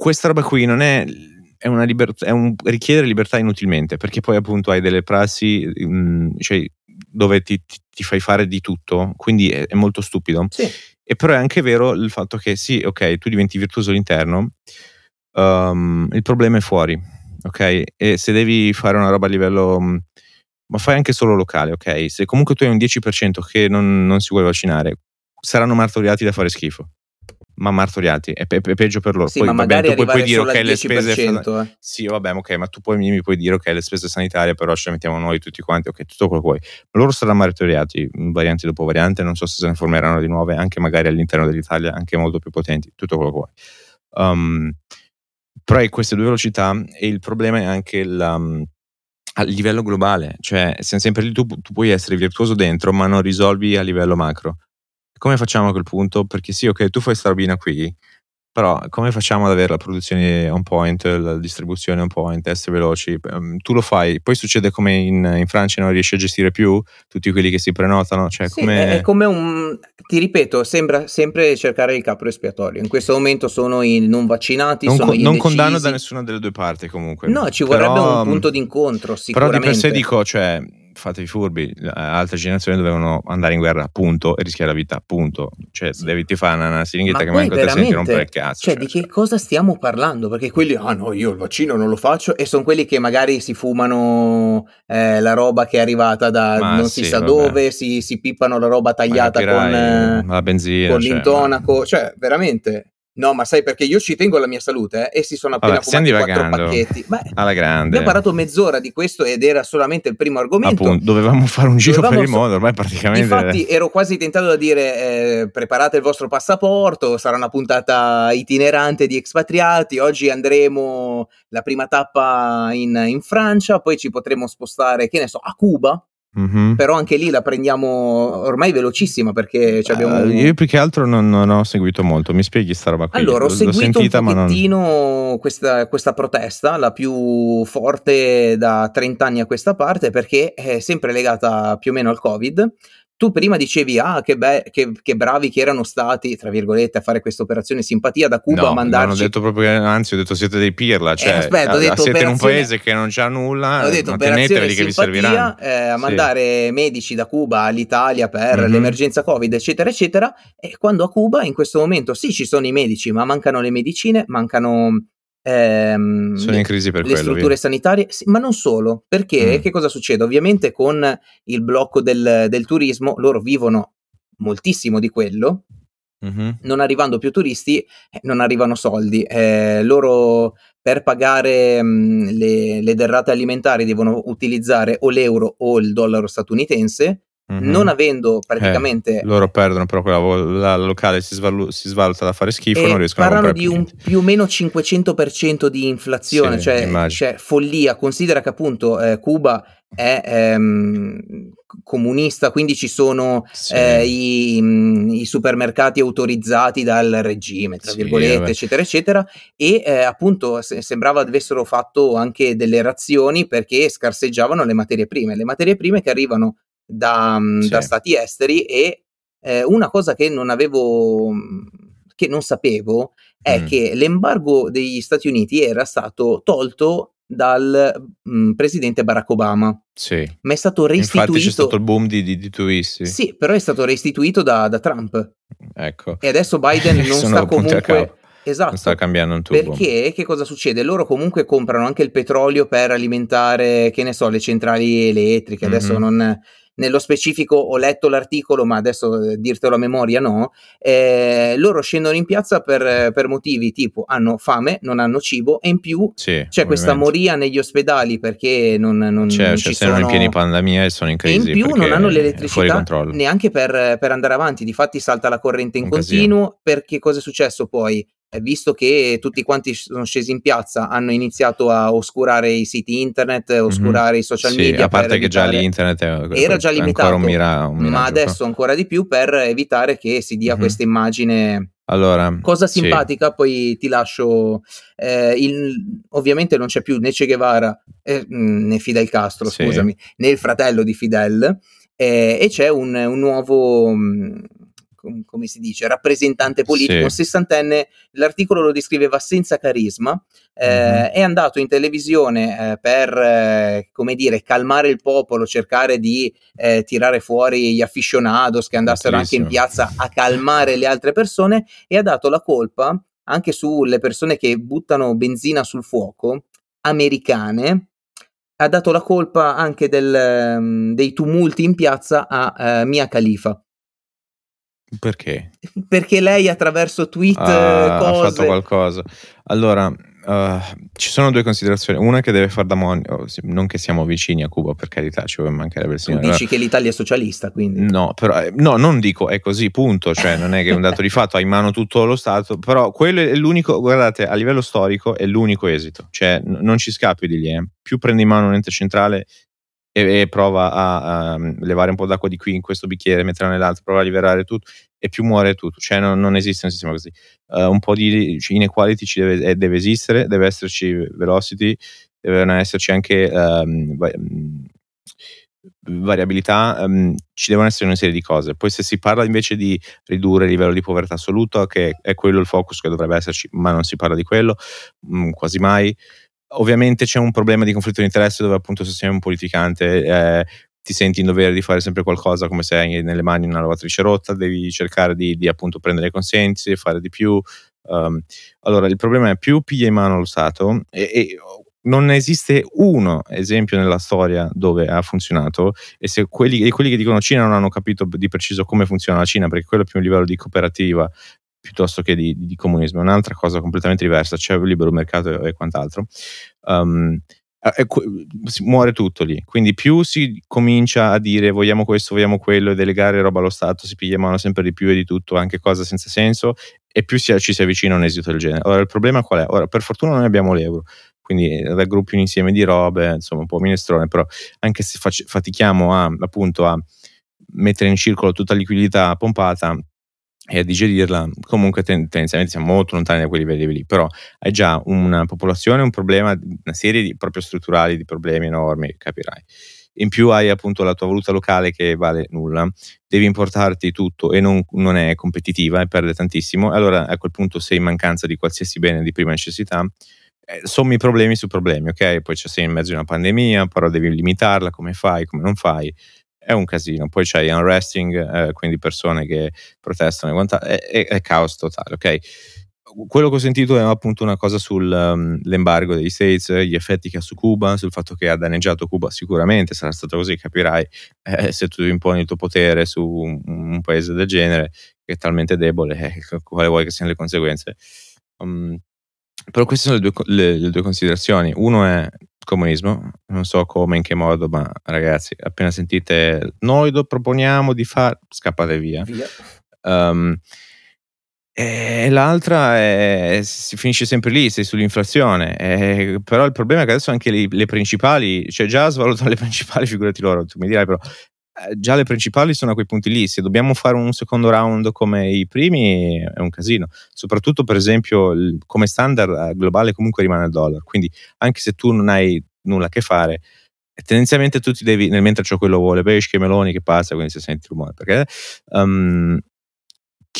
questa roba qui non è, è, una libertà, è un richiedere libertà inutilmente, perché poi appunto hai delle prassi mh, mm, cioè, dove ti, ti, ti, fai fare di tutto, quindi è, è molto stupido. Sì. E però è anche vero il fatto che sì, ok, tu diventi virtuoso all'interno, um, il problema è fuori, ok? E se devi fare una roba a livello mm, ma fai anche solo locale, ok? Se comunque tu hai un 10% che non, non si vuole vaccinare, saranno martoriati da fare schifo ma martoriati, è, pe- è, peggio per loro. Sì, poi, ma bene, tu puoi dire ok, le spese. Eh. Sì, vabbè, ok, ma tu poi mi puoi dire ok, le spese sanitarie, però ce le mettiamo noi tutti quanti, ok, tutto quello che vuoi. Ma loro saranno martoriati, varianti dopo variante, non so se se ne formeranno di nuove, anche magari all'interno dell'Italia, anche molto più potenti, tutto quello che vuoi. Um, però hai queste due velocità e il problema è anche la, a livello globale, cioè siamo sempre lì, tu, tu puoi essere virtuoso dentro, ma non risolvi a livello macro come facciamo a quel punto? Perché sì, ok, tu fai sta robina qui, però come facciamo ad avere la produzione on point, la distribuzione on point, essere veloci? Um, tu lo fai, poi succede come in, in, Francia non riesci a gestire più tutti quelli che si prenotano. Cioè sì, come... È come un, ti ripeto, sembra sempre cercare il capo espiatorio. In questo momento sono i non vaccinati, non, sono co- Non condanno da nessuna delle due parti comunque. No, ci vorrebbe però, un punto d'incontro, Però di per sé dico, cioè fatevi furbi, altre generazioni dovevano andare in guerra, appunto, e rischiare la vita, appunto. Cioè, devi ti fare una, siringhetta che manco te senti rompere il cazzo. Cioè, cioè, di che cosa stiamo parlando? Perché quelli, ah no, io il vaccino non lo faccio, e sono quelli che magari si fumano eh, la roba che è arrivata da Ma non sì, si sa vabbè. dove, si, si, pippano la roba tagliata con, eh, la benzina, con cioè, l'intonaco, cioè veramente No, ma sai perché io ci tengo alla mia salute eh? e si sono appena Vabbè, fumati quattro pacchetti. Beh, alla grande. Abbiamo parlato mezz'ora di questo ed era solamente il primo argomento. Appunto, dovevamo fare un giro dovevamo per il mondo, ormai praticamente. Infatti ero quasi tentato da dire eh, preparate il vostro passaporto, sarà una puntata itinerante di espatriati, oggi andremo la prima tappa in, in Francia, poi ci potremo spostare, che ne so, a Cuba Mm-hmm. Però anche lì la prendiamo ormai velocissima perché abbiamo... Uh, io più che altro non, non, ho seguito molto, mi spieghi sta roba qui? Allora, ho seguito sentita, un pochettino non... questa, questa, protesta, la più forte da 30 anni a questa parte perché è sempre legata più o meno al Covid tu prima dicevi, ah, che, be- che, che, bravi che erano stati, tra virgolette, a fare questa operazione simpatia da Cuba no, a mandarci... No, ho detto proprio, anzi, ho detto siete dei pirla, cioè, eh, aspetta, ho detto, siete in un paese che non c'ha nulla, ho detto, teneteveli che vi serviranno. Eh, a mandare sì. medici da Cuba all'Italia per mm-hmm. l'emergenza Covid, eccetera, eccetera, e quando a Cuba in questo momento sì, ci sono i medici, ma mancano le medicine, mancano ehm, sono in crisi per le quello, strutture via. sanitarie, sì, ma non solo, perché mm. che cosa succede? Ovviamente con il blocco del, del turismo loro vivono moltissimo di quello, mm-hmm. non arrivando più turisti eh, non arrivano soldi, eh, loro per pagare mh, mm, le, le derrate alimentari devono utilizzare o l'euro o il dollaro statunitense Mm-hmm. non avendo praticamente... Eh, loro perdono però quella la locale si, svalu- si, svaluta da fare schifo, non riescono a Parlano di un più o meno 500% di inflazione, sì, cioè, cioè, follia. Considera che appunto eh, Cuba è ehm, comunista, quindi ci sono sì. eh, i, mm, i, supermercati autorizzati dal regime, tra sì, virgolette, vabbè. eccetera, eccetera, e eh, appunto se- sembrava avessero fatto anche delle razioni perché scarseggiavano le materie prime, le materie prime che arrivano da, mm, sì. da stati esteri e eh, una cosa che non avevo, mm, che non sapevo è mm. che l'embargo degli Stati Uniti era stato tolto dal mh, mm, presidente Barack Obama. Sì. Ma è stato restituito. Infatti c'è stato il boom di, di, di turisti. Sì, però è stato restituito da, da Trump. Ecco. E adesso Biden non sta comunque. Esatto. Non sta cambiando un tubo. Perché che cosa succede? Loro comunque comprano anche il petrolio per alimentare, che ne so, le centrali elettriche. Mm-hmm. Adesso non, nello specifico ho letto l'articolo, ma adesso eh, dirtelo a memoria no, eh, loro scendono in piazza per, per, motivi tipo hanno fame, non hanno cibo e in più sì, c'è ovviamente. questa moria negli ospedali perché non, non, cioè, non ci sono... in pieni pandemia e sono in crisi. E in più non hanno l'elettricità neanche per, per, andare avanti, difatti salta la corrente in un continuo casino. perché cosa è successo poi? Visto che tutti quanti sono scesi in piazza, hanno iniziato a oscurare i siti internet, a oscurare mm-hmm. i social sì, media. A parte che già l'internet era già limitato, un mira- un ma adesso ancora di più per evitare che si dia mm-hmm. questa immagine. Allora, cosa simpatica, sì. poi ti lascio. Eh, il, ovviamente non c'è più né Che Guevara eh, né Fidel Castro, sì. scusami, né il fratello di Fidel, eh, e c'è un, un nuovo come si dice, rappresentante politico, sì. sessantenne, l'articolo lo descriveva senza carisma, eh, mm-hmm. è andato in televisione eh, per, eh, come dire, calmare il popolo, cercare di eh, tirare fuori gli aficionados che andassero anche in piazza a calmare le altre persone e ha dato la colpa anche sulle persone che buttano benzina sul fuoco, americane, ha dato la colpa anche del, um, dei tumulti in piazza a uh, Mia Khalifa. Perché? Perché lei attraverso tweet ah, cose... ha fatto qualcosa. Allora, uh, ci sono due considerazioni. Una che deve far da monito, non che siamo vicini a Cuba, per carità, ci vuole mancare il signore. Tu dici che l'Italia è socialista, quindi? No, però, eh, no, non dico è così, punto. Cioè, non è che è un dato di fatto, ha in mano tutto lo Stato, però quello è l'unico, guardate, a livello storico è l'unico esito. Cioè, n- non ci scappi di lì. Eh. Più prendi in mano un ente centrale e, e prova a, a, levare un po' d'acqua di qui in questo bicchiere, metterla nell'altro, prova a liberare tutto e più muore tutto, cioè non, non esiste un sistema così. Uh, un po' di inequality ci deve, eh, deve, esistere, deve esserci velocity, devono esserci anche um, variabilità, um, ci devono essere una serie di cose. Poi se si parla invece di ridurre il livello di povertà assoluto, che è quello il focus che dovrebbe esserci, ma non si parla di quello, mh, quasi mai. Ovviamente c'è un problema di conflitto di interesse dove appunto se sei un politicante eh, ti senti in dovere di fare sempre qualcosa come se hai nelle mani una lavatrice rotta, devi cercare di, di appunto prendere consensi, fare di più. Um, allora, il problema è più piglia in mano lo Stato e, e non esiste uno esempio nella storia dove ha funzionato e se quelli, e quelli, che dicono Cina non hanno capito di preciso come funziona la Cina perché quello è più un livello di cooperativa piuttosto che di, di comunismo, è un'altra cosa completamente diversa, c'è il libero mercato e, quant'altro. Um, eh, muore tutto lì. Quindi più si comincia a dire vogliamo questo, vogliamo quello e delegare roba allo Stato, si piglia mano sempre di più e di tutto, anche cose senza senso, e più si, ci si avvicina a un esito del genere. Ora il problema qual è? Ora, per fortuna noi abbiamo l'euro, quindi raggruppi un insieme di robe, insomma un po' minestrone, però anche se fatichiamo a, appunto a mettere in circolo tutta liquidità pompata, e a digerirla, comunque tendenzialmente siamo molto lontani da quei livelli lì, però hai già una popolazione, un problema, una serie di, proprio strutturali di problemi enormi, capirai. In più hai appunto la tua valuta locale che vale nulla, devi importarti tutto e non, non è competitiva e perde tantissimo, allora a quel punto sei in mancanza di qualsiasi bene di prima necessità, eh, sommi problemi su problemi, ok? Poi c'è sei in mezzo a una pandemia, però devi limitarla, come fai, come non fai è un casino. Poi c'hai unresting, eh, quindi persone che protestano, è, è, è, caos totale, ok? Quello che ho sentito è appunto una cosa sull'embargo um, degli States, gli effetti che ha su Cuba, sul fatto che ha danneggiato Cuba sicuramente, sarà stato così, capirai, eh, se tu imponi il tuo potere su un, un, paese del genere che è talmente debole, eh, quale vuoi che siano le conseguenze. Um, però queste sono le due, le, le due considerazioni. Uno è comunismo, non so come, in che modo, ma ragazzi, appena sentite noi lo proponiamo di fare, scappate via. via. Um, e l'altra è, si finisce sempre lì, sei sull'inflazione. E, però il problema è che adesso anche le, le principali, cioè già svalutano le principali, figurati loro, tu mi dirai però già le principali sono a quei punti lì. Se dobbiamo fare un secondo round come i primi è un casino. Soprattutto, per esempio, come standard globale comunque rimane il dollaro. Quindi anche se tu non hai nulla a che fare, tendenzialmente tu ti devi, nel mentre c'è quello vuole pesce, meloni che passa, quindi se senti rumore. Perché um,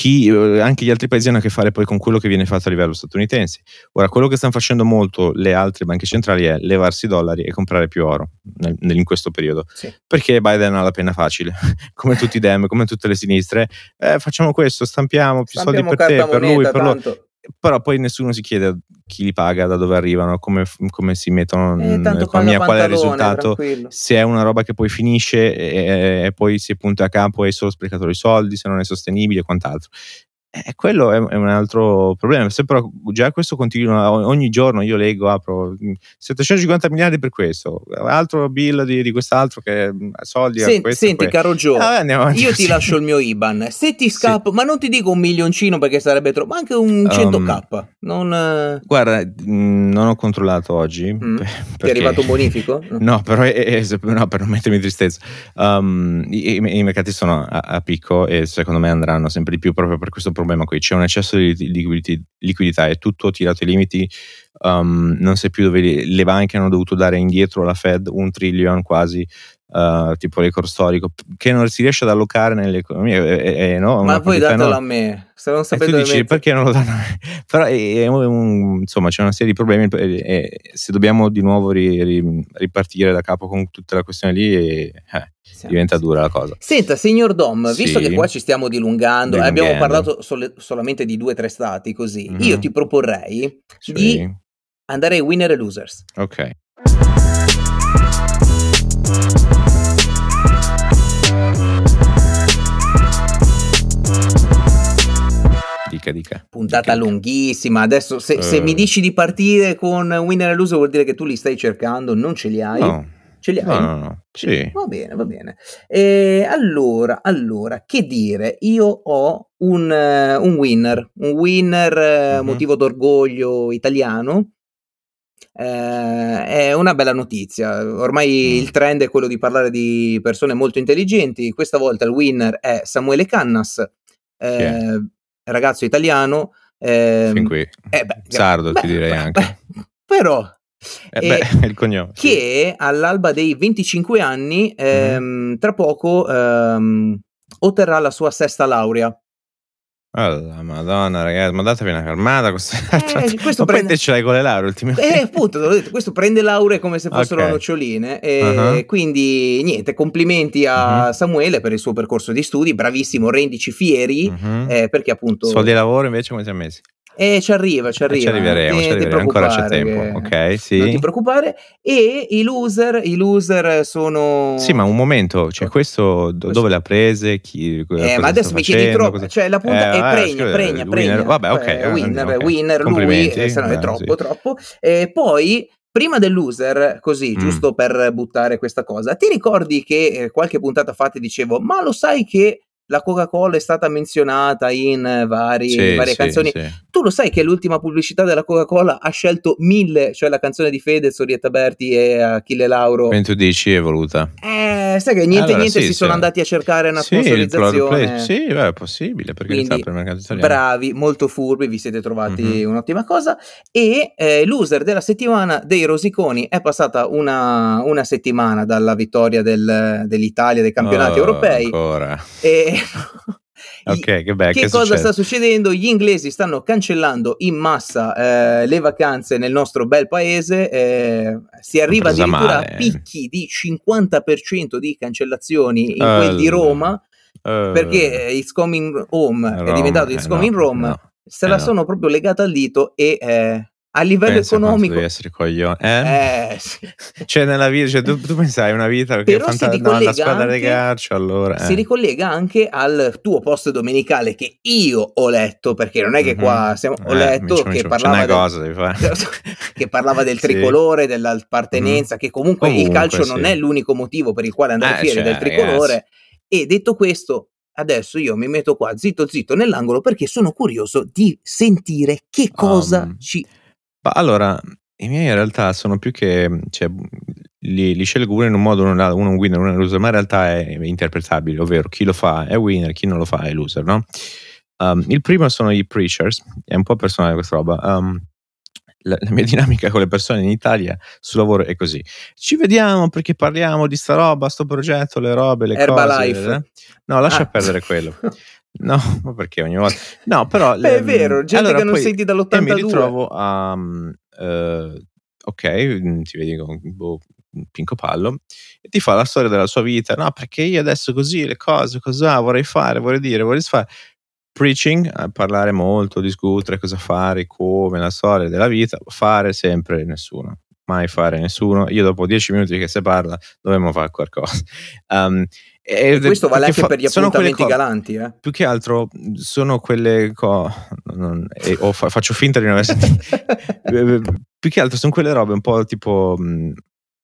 chi, eh, anche gli altri paesi hanno a che fare poi con quello che viene fatto a livello statunitense. Ora, quello che stanno facendo molto le altre banche centrali è levarsi i dollari e comprare più oro nel, in questo periodo. Sì. Perché Biden ha la penna facile, come tutti i dem, come tutte le sinistre. Eh, facciamo questo, stampiamo più stampiamo soldi per te, per lui, per loro però poi nessuno si chiede chi li paga, da dove arrivano, come, come si mettono eh, nell'economia, qual è il risultato, tranquillo. se è una roba che poi finisce e, e, poi si punta a capo e hai solo sprecato i soldi, se non è sostenibile e quant'altro. Eh, quello è, un altro problema. Se però già questo continua ogni giorno, io leggo, apro 750 mm, miliardi per questo, altro bill di, di quest'altro che mm, soldi Senti, questo senti caro Joe, ah, io ti lascio il mio IBAN. Se ti scappa, sì. ma non ti dico un milioncino perché sarebbe troppo, ma anche un 100k. Um, non, eh, guarda, mm, non ho controllato oggi. Mm. Perché... Ti è arrivato un bonifico? No, no però è, è, no, per non mettermi tristezza. Um, i, i, i, mercati sono a, a picco e secondo me andranno sempre di più proprio per questo problema qui, c'è un eccesso di liquidità, è tutto tirato ai limiti, um, non sai più dove le banche hanno dovuto dare indietro alla Fed un trillion quasi, uh, tipo record storico, che non si riesce ad allocare nell'economia. È, è, no? Ma poi datelo a me. Se non sapete dici perché non lo danno a me? Però è, un, insomma c'è una serie di problemi e, se dobbiamo di nuovo ri, ri, ripartire da capo con tutta la questione lì eh, diventa dura la cosa. Senta, signor Dom, visto sì. che qua ci stiamo dilungando e abbiamo parlato sole, solamente di due o tre stati così, mm-hmm. io ti proporrei sì. di andare ai winner e losers. Ok. Dica. Puntata dica, lunghissima. Adesso, se, uh. se, mi eh. dici di partire con winner e loser, vuol dire che tu li stai cercando, non ce li hai. No. Ce li hai? No, no, no. Sì. Va bene, va bene. E allora, allora, che dire? Io ho un, uh, un winner, un winner uh, uh-huh. motivo d'orgoglio italiano. Uh, è una bella notizia. Ormai mm. il trend è quello di parlare di persone molto intelligenti. Questa volta il winner è Samuele Cannas, yeah ragazzo italiano. Eh, fin qui. Eh, beh, Sardo beh, ti direi beh, anche. però... Eh, beh, è il cognome. Che all'alba dei 25 anni, ehm, mm. tra poco ehm, otterrà la sua sesta laurea. Oh, madonna, ragazzi, ma datevi una calmata. Questo, Eh, questo prende- con le lauree ultimamente. Eh, appunto, te l'ho detto, questo prende lauree come se fossero Ok. noccioline. E Uh-huh. Quindi, niente, complimenti a Mhm. Samuele per il suo percorso di studi, bravissimo, rendici fieri, Mhm. eh, perché appunto... Soldi e lavoro invece come ti ha messi? Eh, ci arriva, ci Eh, arriva. ci arriveremo, Ti- ci arriveremo, ancora c'è tempo. che- Ok, sì. Non ti preoccupare. E i loser, i loser sono... Sì, ma un momento, cioè questo do- dove l'ha prese? Chi, Eh, ma adesso mi chiedi troppo, cosa- cioè la punta Eh, è vabbè, pregna, pregna, pregna. vabbè, ok, Eh, eh, winner, ok. winner, lui, eh, se no è eh, troppo, sì. troppo. E poi, prima del loser, così, Mm. giusto per buttare questa cosa, ti ricordi che eh, qualche puntata fa ti dicevo, ma lo sai che la Coca-Cola è stata menzionata in eh, vari- Sì, varie sì, canzoni? sì. Tu lo sai che l'ultima pubblicità della Coca-Cola ha scelto mille, cioè la canzone di Fedez, Orietta Berti e Achille Lauro? Quindi tu dici è voluta. Eh, sai che niente, Allora, niente si sono andati a cercare una Sì, sponsorizzazione. sì, beh, è possibile, perché Quindi, per il mercato italiano. Bravi, molto furbi, vi siete trovati Mhm. un'ottima cosa. E eh, loser della settimana dei Rosiconi è passata una, una settimana dalla vittoria del- dell'Italia dei campionati Oh, europei. Ancora. E Ok, che beh, che, che cosa succede? sta succedendo? Gli inglesi stanno cancellando in massa eh, le vacanze nel nostro bel paese. eh, si arriva addirittura male. a picchi di 50% di cancellazioni in quel di Eh, Roma. Eh, Perché eh, It's Coming Home è Roma, diventato eh, It's Coming no, Rome, no, se eh, la no. sono proprio legata al dito e eh, a livello Pensa economico... devi essere coglione. Eh? eh, sì. Cioè, nella vita, cioè, tu, tu pensai una vita che Però si fanta- no, la squadra di anche- calcio, allora. Si eh. ricollega anche al tuo post domenicale che io ho letto, perché non è che Mhm. qua siamo, ho Eh, letto minchia, che parlava del, cosa che parlava del Sì. tricolore, dell'appartenenza, che comunque, il Comunque, calcio non sì. è l'unico motivo per il quale andare Eh, fieri cioè, del tricolore. E detto questo, adesso io mi metto qua zitto zitto nell'angolo perché sono curioso di sentire che cosa Um, ci... Ma allora, i miei in realtà sono più che. Cioè, li, li scelgo uno in un modo, uno uno un winner, uno un loser, ma in realtà è interpretabile, ovvero chi lo fa è winner, chi non lo fa è loser, no? Um, il primo sono i preachers, è un po' personale questa roba. Um, la, la mia dinamica con le persone in Italia sul lavoro è così. Ci vediamo perché parliamo di sta roba, sto progetto, le robe, le Herbalife. cose. eh? No, lascia Ah. perdere quello. No, ma perché ogni volta? No, però... Beh, è le- vero, gente allora che non poi- senti e mi dall'82. ritrovo a... mm, eh, ok, mm, ti vedi con boh, Pinco Pallo e ti fa la storia della sua vita. No, perché io adesso così, le cose, cosa vorrei fare, vorrei dire, vorrei fare. Preaching, a parlare molto, discutere cosa fare, come, la storia della vita, fare sempre nessuno. Mai fare nessuno. Io dopo dieci minuti che si parla dovremmo fare qualcosa. Um, e- E questo vale anche fa- per gli appuntamenti co- galanti, eh. più che altro sono quelle co- non- e- o fa- faccio finta di non aver sentito più che altro sono quelle robe un po' tipo mh,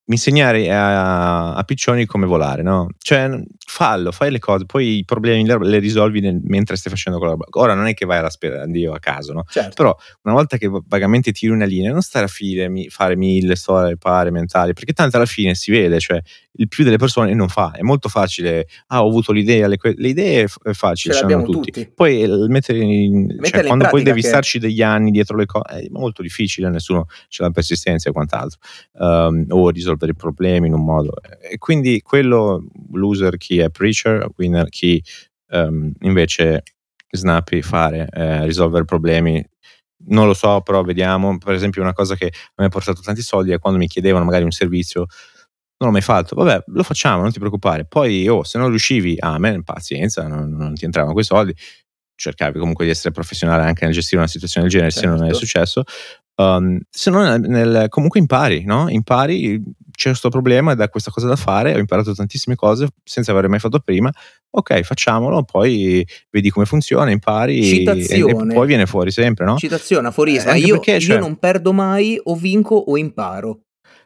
insegnare a, a piccioni come volare no? cioè fallo fai le cose poi i problemi le, risolvi nel- mentre stai facendo quella roba ora non è che vai alla spera Dio a caso no? certo. però una volta che vagamente tiri una linea non stare a fine mi- fare mille storie pari mentali perché tanto alla fine si vede cioè il più delle persone non fa è molto facile ah ho avuto l'idea le, le idee è f- è facili Ce ce l'hanno tutti. tutti. poi il mettere in, cioè, Metterle in quando poi devi che- starci degli anni dietro le cose è molto difficile nessuno ce l'ha persistenza e quant'altro um, o risolvere i problemi in un modo e quindi quello loser chi è preacher winner chi um, invece snappy fare eh, risolvere problemi non lo so, però vediamo. Per esempio, una cosa che mi ha portato tanti soldi è quando mi chiedevano magari un servizio, non l'ho mai fatto. Vabbè, lo facciamo, non ti preoccupare. Poi, oh, se non riuscivi, a me, pazienza, non, non ti entravano quei soldi. Cercavi comunque di essere professionale anche nel gestire una situazione del genere, se non è Certo. successo. Um, se no, nel- comunque impari, no? Impari, c'è questo problema, da questa cosa da fare. Ho imparato tantissime cose senza aver mai fatto prima. Ok, facciamolo, poi vedi come funziona, impari e- e, Citazione. poi viene fuori sempre, no? Citazione, aforisma. Eh, io, perché, io cioè- non perdo mai, o vinco o imparo.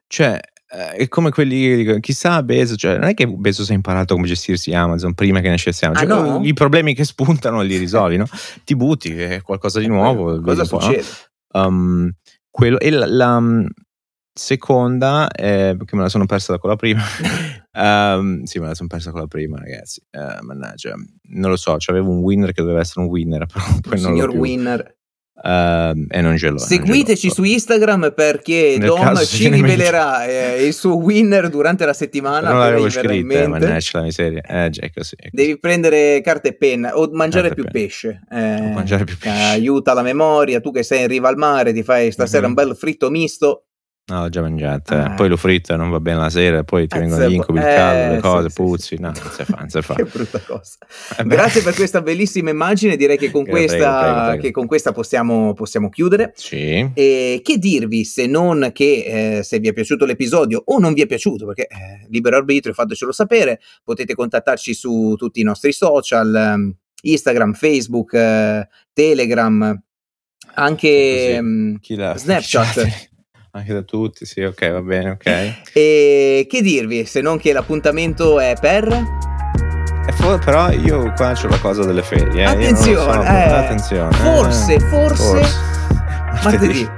Cioè, eh, è come quelli chissà Bezos, cioè, non è che Bezos ha imparato come gestirsi Amazon prima che nascesse Amazon, Ah, Cioè, no? i problemi che spuntano li risolvi, no? Ti butti, è qualcosa di nuovo. vedi Cosa po', no? succede? Um, quello, e la, la, seconda, è, perché me la sono persa da quella prima, Um, sì, me la sono persa con la prima, ragazzi. Eh, mannaggia, non lo so, c'avevo un winner che doveva essere un winner, però poi Il non signor winner. Uh, e non ce l'ho. Seguiteci non ce su Instagram perché Nel Dom ci rivelerà eh, il suo winner durante la settimana. non l'avevo scritta, mente. mannaggia la miseria. Eh, già è così. è così. Devi prendere carta e penna o mangiare Carta più pesce. eh, mangiare più che pesce. Aiuta la memoria. Tu che sei in riva al mare, ti fai stasera Mhm. un bel fritto misto. No, ho già mangiato. eh. Ah. Poi lo fritto non va bene la sera, poi ti Eh, vengono sì, gli incubi, il eh, caldo, le sì, cose, sì, puzzi. sì. No, non si fa, non si fa. che brutta cosa. Eh. Grazie per questa bellissima immagine. Direi che con, Prego, questa, prego, prego, che con questa possiamo, possiamo chiudere. Sì. E che dirvi se non che eh, se vi è piaciuto l'episodio o non vi è piaciuto, perché eh, libero arbitrio, fatecelo sapere, potete contattarci su tutti i nostri social, ehm, Instagram, Facebook, eh, Telegram, anche Così. ehm, Snapchat. Anche da tutti, sì, ok, va bene, ok. E che dirvi se non che l'appuntamento è per... E fo- però io qua c'ho la cosa delle ferie. eh, lo so, Attenzione, eh, attenzione. eh. forse, forse, martedì.